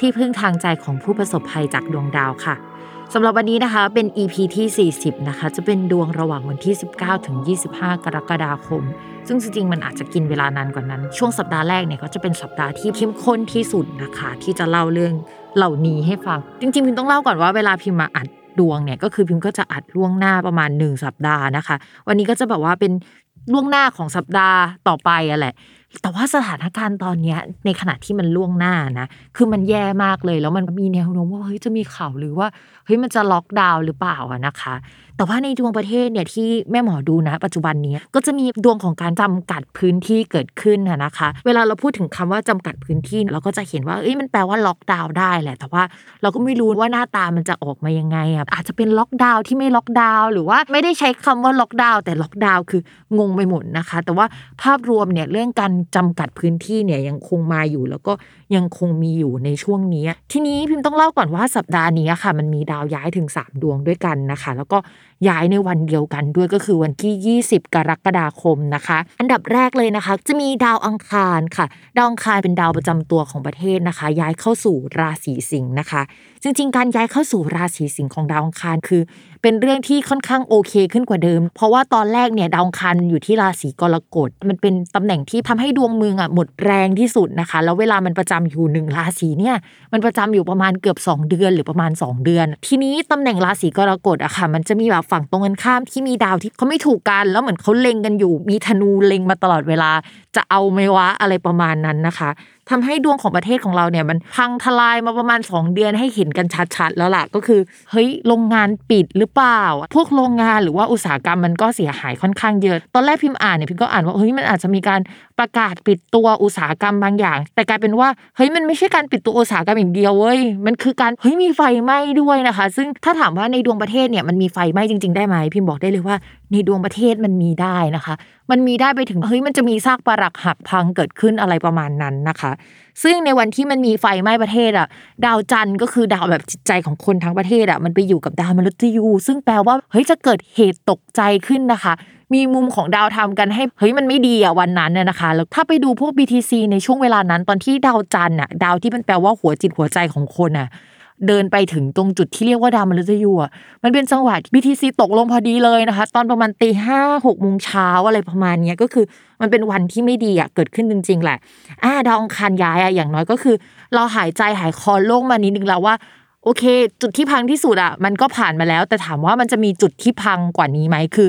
ที่พึ่งทางใจของผู้ประสบภัยจากดวงดาวค่ะสำหรับวันนี้นะคะเป็น EP ที่ 40 นะคะ จะเป็นดวงระหว่างวันที่ 19 ถึง 25 กรกฎาคม ซึ่งจริงๆ มันอาจจะกินเวลานานกว่านั้น ช่วงสัปดาห์แรกเนี่ยก็จะเป็นสัปดาห์ที่เข้มข้นที่สุดนะคะ ที่จะเล่าเรื่องเหล่านี้ให้ฟัง จริงๆ พิมต้องเล่าก่อนว่าเวลาพิมมาอัดดวงเนี่ยก็คือพิมก็จะอัดล่วงหน้าประมาณ 1 สัปดาห์นะคะ วันนี้ก็จะแบบว่าเป็นล่วงหน้าของสัปดาห์ต่อไปอะแหละ แต่ว่าสถานการณ์ตอนนี้ในขณะที่มันล่วงหน้านะ คือมันแย่มากเลย แล้วมันมีแนวโน้มว่าเฮ้ยจะมีข่าวหรือว่าเฮ้ยมันจะล็อกดาวน์หรือเปล่าอะนะคะ แต่ว่าในดวงประเทศเนี่ยที่แม่หมอดูนะ ปัจจุบันนี้ก็จะมีดวงของการจำกัดพื้นที่เกิดขึ้นนะคะ เวลาเราพูดถึงคำว่าจำกัดพื้นที่เราก็จะเห็นว่าเอ้ยมันแปลว่าล็อกดาวน์ได้แหละ แต่ว่าเราก็ไม่รู้ว่าหน้าตามันจะออกมายังไงอะอาจจะเป็นล็อกดาวน์ที่ไม่ล็อกดาวน์หรือว่าไม่ได้ใช้คำว่าล็อกดาวน์แต่ล็อกดาวน์คืองงไปหมดนะคะ แต่ว่าภาพรวมเนี่ยเรื่องการจำกัดพื้นที่เนี่ยยังคงมาอยู่ แล้วก็ ยังคงมีอยู่ในช่วงนี้ ทีนี้พิมพ์ต้องเล่าก่อนว่าสัปดาห์นี้ค่ะ มันมีดาวย้ายถึง 3 ดวงด้วยกันนะคะ แล้วก็ย้ายในวันเดียวกันด้วยก็คือวันที่ 20 กรกฎาคมนะคะ อันดับแรกเลยนะคะ จะมีดาวอังคารค่ะ ดาวอังคารเป็นดาวประจำตัวของประเทศนะคะ ย้ายเข้าสู่ราศีสิงห์นะคะ จริง ๆ การย้ายเข้าสู่ราศีสิงห์ของดาวอังคารคือ เป็นเรื่องที่ค่อนข้างโอเคขึ้นกว่าเดิม เพราะว่าตอนแรกเนี่ยดาวอังคารอยู่ที่ราศีกรกฎมันเป็นตำแหน่งที่ทำให้ดวงเมืองอะหมดแรงที่สุดนะคะ แล้วเวลามันประจำาอยู่หนึ่งราศีเนี่ย มันประจำอยู่ประมาณเกือบ 2 เดือนหรือประมาณ 2 เดือน ทีนี้ตำแหน่งราศีกรกฎอะค่ะ มันจะมีแบบฝั่งตรงกันข้ามที่มีดาวที่เขาไม่ถูกกันแล้วเหมือนเขาเล็งกันอยู่ มีธนูเล็งมาตลอดเวลา จะเอาไหมวะอะไรประมาณนั้นนะคะทำให้ดวงของประเทศของเราเนี่ยมันพังทลายมาประมาณ 2 เดือนให้เห็นกันชัดๆ แล้วล่ะก็คือเฮ้ยโรงงานปิดหรือเปล่า พวกโรงงานหรือว่าอุตสาหกรรมมันก็เสียหายค่อนข้างเยอะ ตอนแรกพิมพ์อ่านเนี่ยพิมก็อ่านว่าเฮ้ยมันอาจจะมีการประกาศปิดตัวอุตสาหกรรมบางอย่าง แต่กลายเป็นว่าเฮ้ยมันไม่ใช่การปิดตัวอุตสาหกรรมอย่างเดียวเว้ยมันคือการเฮ้ยมีไฟไหม้ด้วยนะคะ ซึ่งถ้าถามว่าในดวงประเทศเนี่ยมันมีไฟไหม้จริง ๆได้ไหมพิมบอกได้เลยว่าในดวงประเทศมันมีได้นะคะ มันมีได้ไปถึงเฮ้ยมันจะมีซากปรักหักพังเกิดขึ้นอะไรประมาณนั้นนะคะ ซึ่งในวันที่มันมีไฟไหม้ประเทศอะ ดาวจันทร์ก็คือดาวแบบจิตใจของคนทั้งประเทศอะมันไปอยู่กับดาวมฤตยู ซึ่งแปลว่าเฮ้ยจะเกิดเหตุตกใจขึ้นนะคะ มีมุมของดาวทำกันให้เฮ้ยมันไม่ดีอะวันนั้นน่ยนะคะแล้วถ้าไปดูพวก BTC ในช่วงเวลานั้น ตอนที่ดาวจันทร์อะดาวที่มันแปลว่าหัวจิตหัวใจของคนอะ เดินไปถึงตรงจุดที่เรียกว่าดาวมฤตยูอะมันเป็นจังหวะ BTC ตกลงพอดีเลยนะคะ ตอนประมาณตีห้าหกโมงเช้าอะไรประมาณนี้ก็คือมันเป็นวันที่ไม่ดีอะเกิดขึ้นจริง ๆ แหละอ่าดาวองคารย้ายอะอย่างน้อยก็คือ เราหายใจหายคอโล่งมานิดนึงแล้วว่าโอเค จุดที่พังที่สุดอะมันก็ผ่านมาแล้ว แต่ถามว่ามันจะมีจุดที่พังกว่านี้ไหมคือ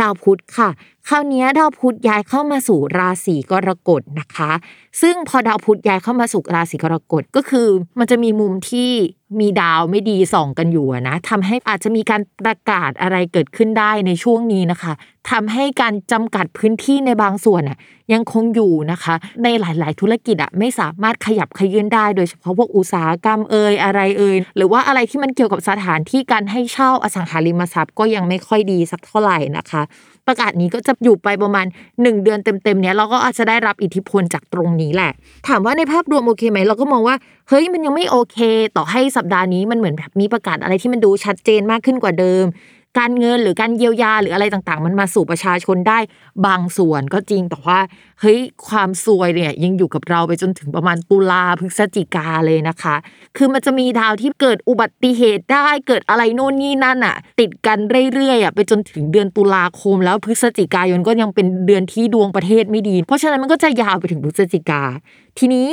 ดาวพุธค่ะ คราวนี้ดาวพุธย้ายเข้ามาสู่ราศีกรกฎนะคะ ซึ่งพอดาวพุธย้ายเข้ามาสู่ราศีกรกฎก็คือ มันจะมีมุมที่ มีดาวไม่ดีส่องกันอยู่นะทำให้อาจจะมีการประกาศอะไรเกิดขึ้นได้ในช่วงนี้นะคะทำให้การจำกัดพื้นที่ในบางส่วนอะยังคงอยู่นะคะ ในหลาย ๆ ธุรกิจอะไม่สามารถขยับขยื่นได้ โดยเฉพาะพวกอุตสาหกรรมเอ่ยอะไรเอ่ยหรือว่าอะไรที่มันเกี่ยวกับสถานที่การให้เช่าอสังหาริมทรัพย์ก็ยังไม่ค่อยดีสักเท่าไหร่นะคะ ประกาศนี้ก็จะอยู่ไปประมาณ 1 เดือนเต็มๆเนี้ยเราก็อาจจะได้รับอิทธิพลจากตรงนี้แหละ ถามว่าในภาพรวมโอเคไหมเราก็มองว่าเฮ้ยมันยังไม่โอเค ต่อให้สัปดาห์นี้มันเหมือนแบบมีประกาศอะไรที่มันดูชัดเจนมากขึ้นกว่าเดิม การเงินหรือการเยียวยาหรืออะไรต่างๆ มันมาสู่ประชาชนได้บางส่วนก็จริงแต่ว่าเฮ้ยความซวยเนี่ยยังอยู่กับเราไปจนถึงประมาณตุลาพฤศจิกาเลยนะคะ คือมันจะมีดาวที่เกิดอุบัติเหตุได้เกิดอะไรโน่นนี่นั่นอะ ติดกันเรื่อยๆอะไปจนถึงเดือนตุลาคม แล้วพฤศจิกายนก็ยังเป็นเดือนที่ดวงประเทศไม่ดี เพราะฉะนั้นมันก็จะยาวไปถึงพฤศจิกา ทีนี้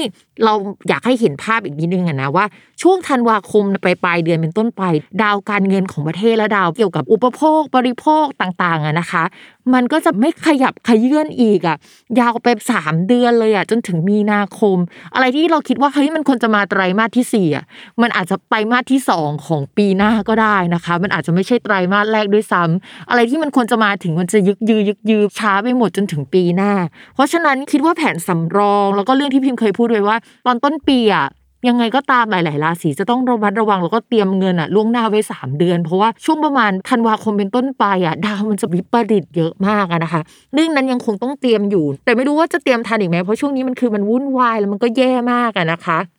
เราอยากให้เห็นภาพอีกนิดนึงอะนะว่าช่วงธันวาคมไปปลายเดือนเป็นต้นไป ดาวการเงินของประเทศและดาวเกี่ยวกับอุปโภคบริโภคต่างๆอะนะคะ มันก็จะไม่ขยับขยื่นอีกอะยาวไปสามเดือนเลยอะจนถึงมีนาคม อะไรที่เราคิดว่าเฮ้ยมันควรจะมาไตรมาสที่สี่อะมันอาจจะไตรมาสที่สองของปีหน้าก็ได้นะคะ มันอาจจะไม่ใช่ไตรมาสแรกด้วยซ้ำอะไรที่มันควรจะมาถึงมันจะยึกยือยึกยือช้าไปหมดจนถึงปีหน้า เพราะฉะนั้นคิดว่าแผนสำรองแล้วก็เรื่องที่พิมเคยพูดไว้ว่า ตอนต้นปีอะยังไงก็ตามหลาย ๆ ราศีจะต้องระมัดระวังแล้วก็เตรียมเงินอะล่วงหน้าไว้ 3 เดือน เพราะว่าช่วงประมาณธันวาคมเป็นต้นไปอะดาวมันจะวิปริตเยอะมากอะนะคะ เรื่องนั้นยังคงต้องเตรียมอยู่ แต่ไม่รู้ว่าจะเตรียมทันอีกไหมเพราะช่วงนี้มันคือมันวุ่นวายแล้วมันก็แย่มากอะนะคะ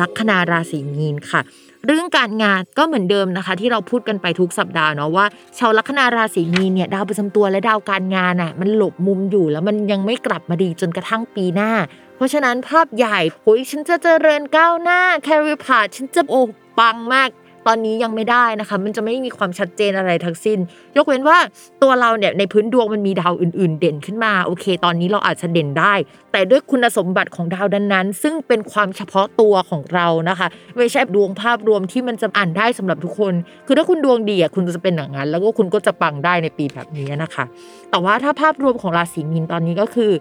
ลัคนาราศีมีนค่ะ เรื่องการงานก็เหมือนเดิมนะคะ ที่เราพูดกันไปทุกสัปดาห์เนาะว่า ชาวลัคนาราศีมีนเนี่ยดาวประจำตัวและดาวการงานอะมันหลบมุมอยู่แล้วมันยังไม่กลับมาดีจนกระทั่งปีหน้า เพราะฉะนั้นภาพใหญ่โอ้ยฉันจะเจริญก้าวหน้าแคริพาฉันจะโอ้ปังมาก ตอนนี้ยังไม่ได้นะคะ มันจะไม่มีความชัดเจนอะไรทั้งสิ้น ยกเว้นว่าตัวเราเนี่ยในพื้นดวงมันมีดาวอื่น ๆ เด่นขึ้นมาโอเค ตอนนี้เราอาจจะเด่นได้ แต่ด้วยคุณสมบัติของดาวดันั้น ซึ่งเป็นความเฉพาะตัวของเรานะคะ ไม่ใช่ดวงภาพรวมที่มันจะอ่านได้สำหรับทุกคน คือถ้าคุณดวงดีอะคุณจะเป็นอย่างนั้น แล้วก็คุณก็จะปังได้ในปีแบบนี้นะคะ แต่ว่าถ้าภาพรวมของราศีมีนตอนนี้ก็คือ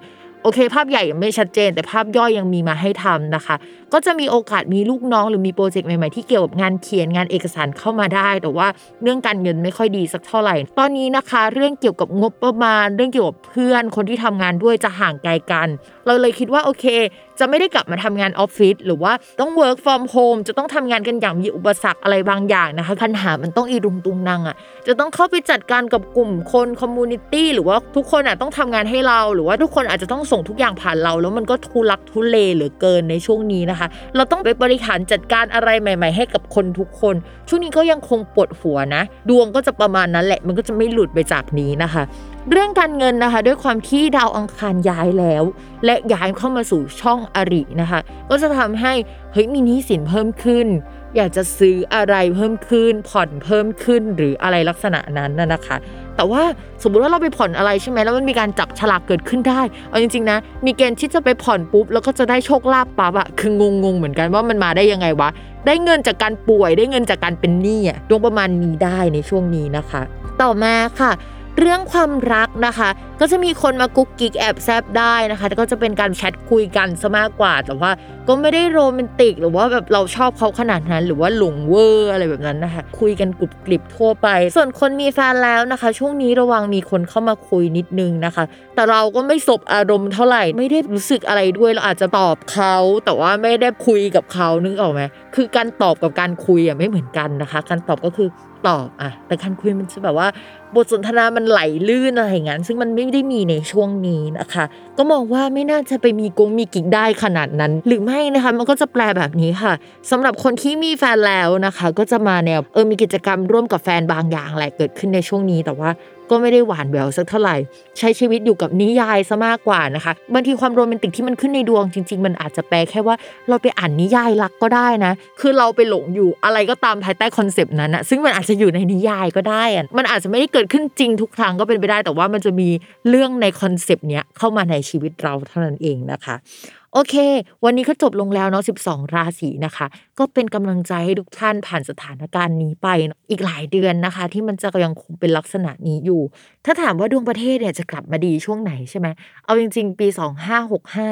อเค ภาพใหญ่ยังไม่ชัดเจน แต่ภาพย่อยยังมีมาให้ทำนะคะ ก็จะมีโอกาสมีลูกน้องหรือมีโปรเจกต์ใหม่ๆที่เกี่ยวกับงานเขียนงานเอกสารเข้ามาได้ แต่ว่าเรื่องการเงินไม่ค่อยดีสักเท่าไหร่ ตอนนี้นะคะ เรื่องเกี่ยวกับงบประมาณ เรื่องเกี่ยวกับเพื่อนคนที่ทำงานด้วยจะห่างไกลกัน เราเลยคิดว่าโอเค จะไม่ได้กลับมาทำงานออฟฟิศหรือว่าต้อง work from home จะต้องทำงานกันอย่างมีอุปสรรคอะไรบางอย่างนะคะปัญหามันต้องอีรุงตุงนังอะจะต้องเข้าไปจัดการกับกลุ่มคน community หรือว่าทุกคนอะต้องทำงานให้เรา หรือว่าทุกคนอาจจะต้องส่งทุกอย่างผ่านเรา แล้วมันก็ทุลักทุเลเหลือเกินในช่วงนี้นะคะ เราต้องไปบริหารจัดการอะไรใหม่ ๆ ให้กับคนทุกคน ช่วงนี้ก็ยังคงปวดหัวนะ ดวงก็จะประมาณนั้นแหละ มันก็จะไม่หลุดไปจากนี้นะคะ เรื่องการเงินนะคะ ด้วยความที่ดาวอังคารย้ายแล้ว และย้ายเข้ามาสู่ช่องอรินะคะ ก็จะทำให้เฮ้ยมีหนี้สินเพิ่มขึ้น อยากจะซื้ออะไรเพิ่มขึ้น ผ่อนเพิ่มขึ้นหรืออะไรลักษณะนั้นน่ะนะคะ แต่ว่าสมมุติว่าเราไปผ่อนอะไรใช่ไหมแล้วมันมีการจับฉลากเกิดขึ้นได้เอาจริงๆนะมีเกณฑ์ที่จะไปผ่อนปุ๊บแล้วก็จะได้โชคลาภปั๊บอะคืองงๆเหมือนกันว่ามันมาได้ยังไงวะได้เงินจากการป่วยได้เงินจากการเป็นหนี้อะดวงประมาณนี้ได้ในช่วงนี้นะคะ ต่อมาค่ะ เรื่องความรักนะคะ ก็จะมีคนมากุ๊กกิ๊กแอบแซบได้นะคะแต่ก็จะเป็นการแชทคุยกันซะมากกว่า แต่ว่าก็ไม่ได้โรแมนติก หรือว่าแบบเราชอบเขาขนาดนั้น หรือว่าหลงเวอร์อะไรแบบนั้นนะคะคุยกันกรุบกริบทั่วไป ส่วนคนมีแฟนแล้วนะคะ ช่วงนี้ระวังมีคนเข้ามาคุยนิดนึงนะคะ แต่เราก็ไม่สบอารมณ์เท่าไหร่ไม่ได้รู้สึกอะไรด้วยเราอาจจะตอบเขา แต่ว่าไม่ได้คุยกับเขานึกออกไหมคือการตอบกับการคุยอะไม่เหมือนกันนะคะ การตอบก็คือตอบอะแต่การคุยมันจะแบบว่า บทสนทนามันไหลลื่นอะไรอย่างนั้นซึ่งมันไม่ได้มีในช่วงนี้นะคะ ก็มองว่าไม่น่าจะไปมีกงมีกิ๊กได้ขนาดนั้น หรือไม่นะคะมันก็จะแปลแบบนี้ค่ะสำหรับคนที่มีแฟนแล้วนะคะ ก็จะมาแนวเออมีกิจกรรมร่วมกับแฟนบางอย่างอะไรเกิดขึ้นในช่วงนี้แต่ว่า ก็ไม่ได้หวานแหววสักเท่าไหร่ ใช้ชีวิตอยู่กับนิยายซะมากกว่านะคะบางทีความโรแมนติกที่มันขึ้นในดวงจริง ๆ มันอาจจะแปลแค่ว่าเราไปอ่านนิยายรักก็ได้นะ คือเราไปหลงอยู่อะไรก็ตามภายใต้ concept นั้นนะซึ่งมันอาจจะอยู่ในนิยายก็ได้อะมันอาจจะไม่ได้เกิดขึ้นจริงทุกครั้งก็เป็นไปได้ แต่ว่ามันจะมีเรื่องใน concept เนี้ยเข้ามาในชีวิตเราเท่านั้นเองนะคะ โอเค วันนี้ก็จบลงแล้วเนาะ 12 ราศีนะคะ ก็เป็นกำลังใจให้ทุกท่านผ่านสถานการณ์นี้ไป อีกหลายเดือนนะคะ ที่มันจะยังคงเป็นลักษณะนี้อยู่ ถ้าถามว่าดวงประเทศเนี่ยจะกลับมาดีช่วงไหนใช่ไหม เอาจริง ๆ ปี 2565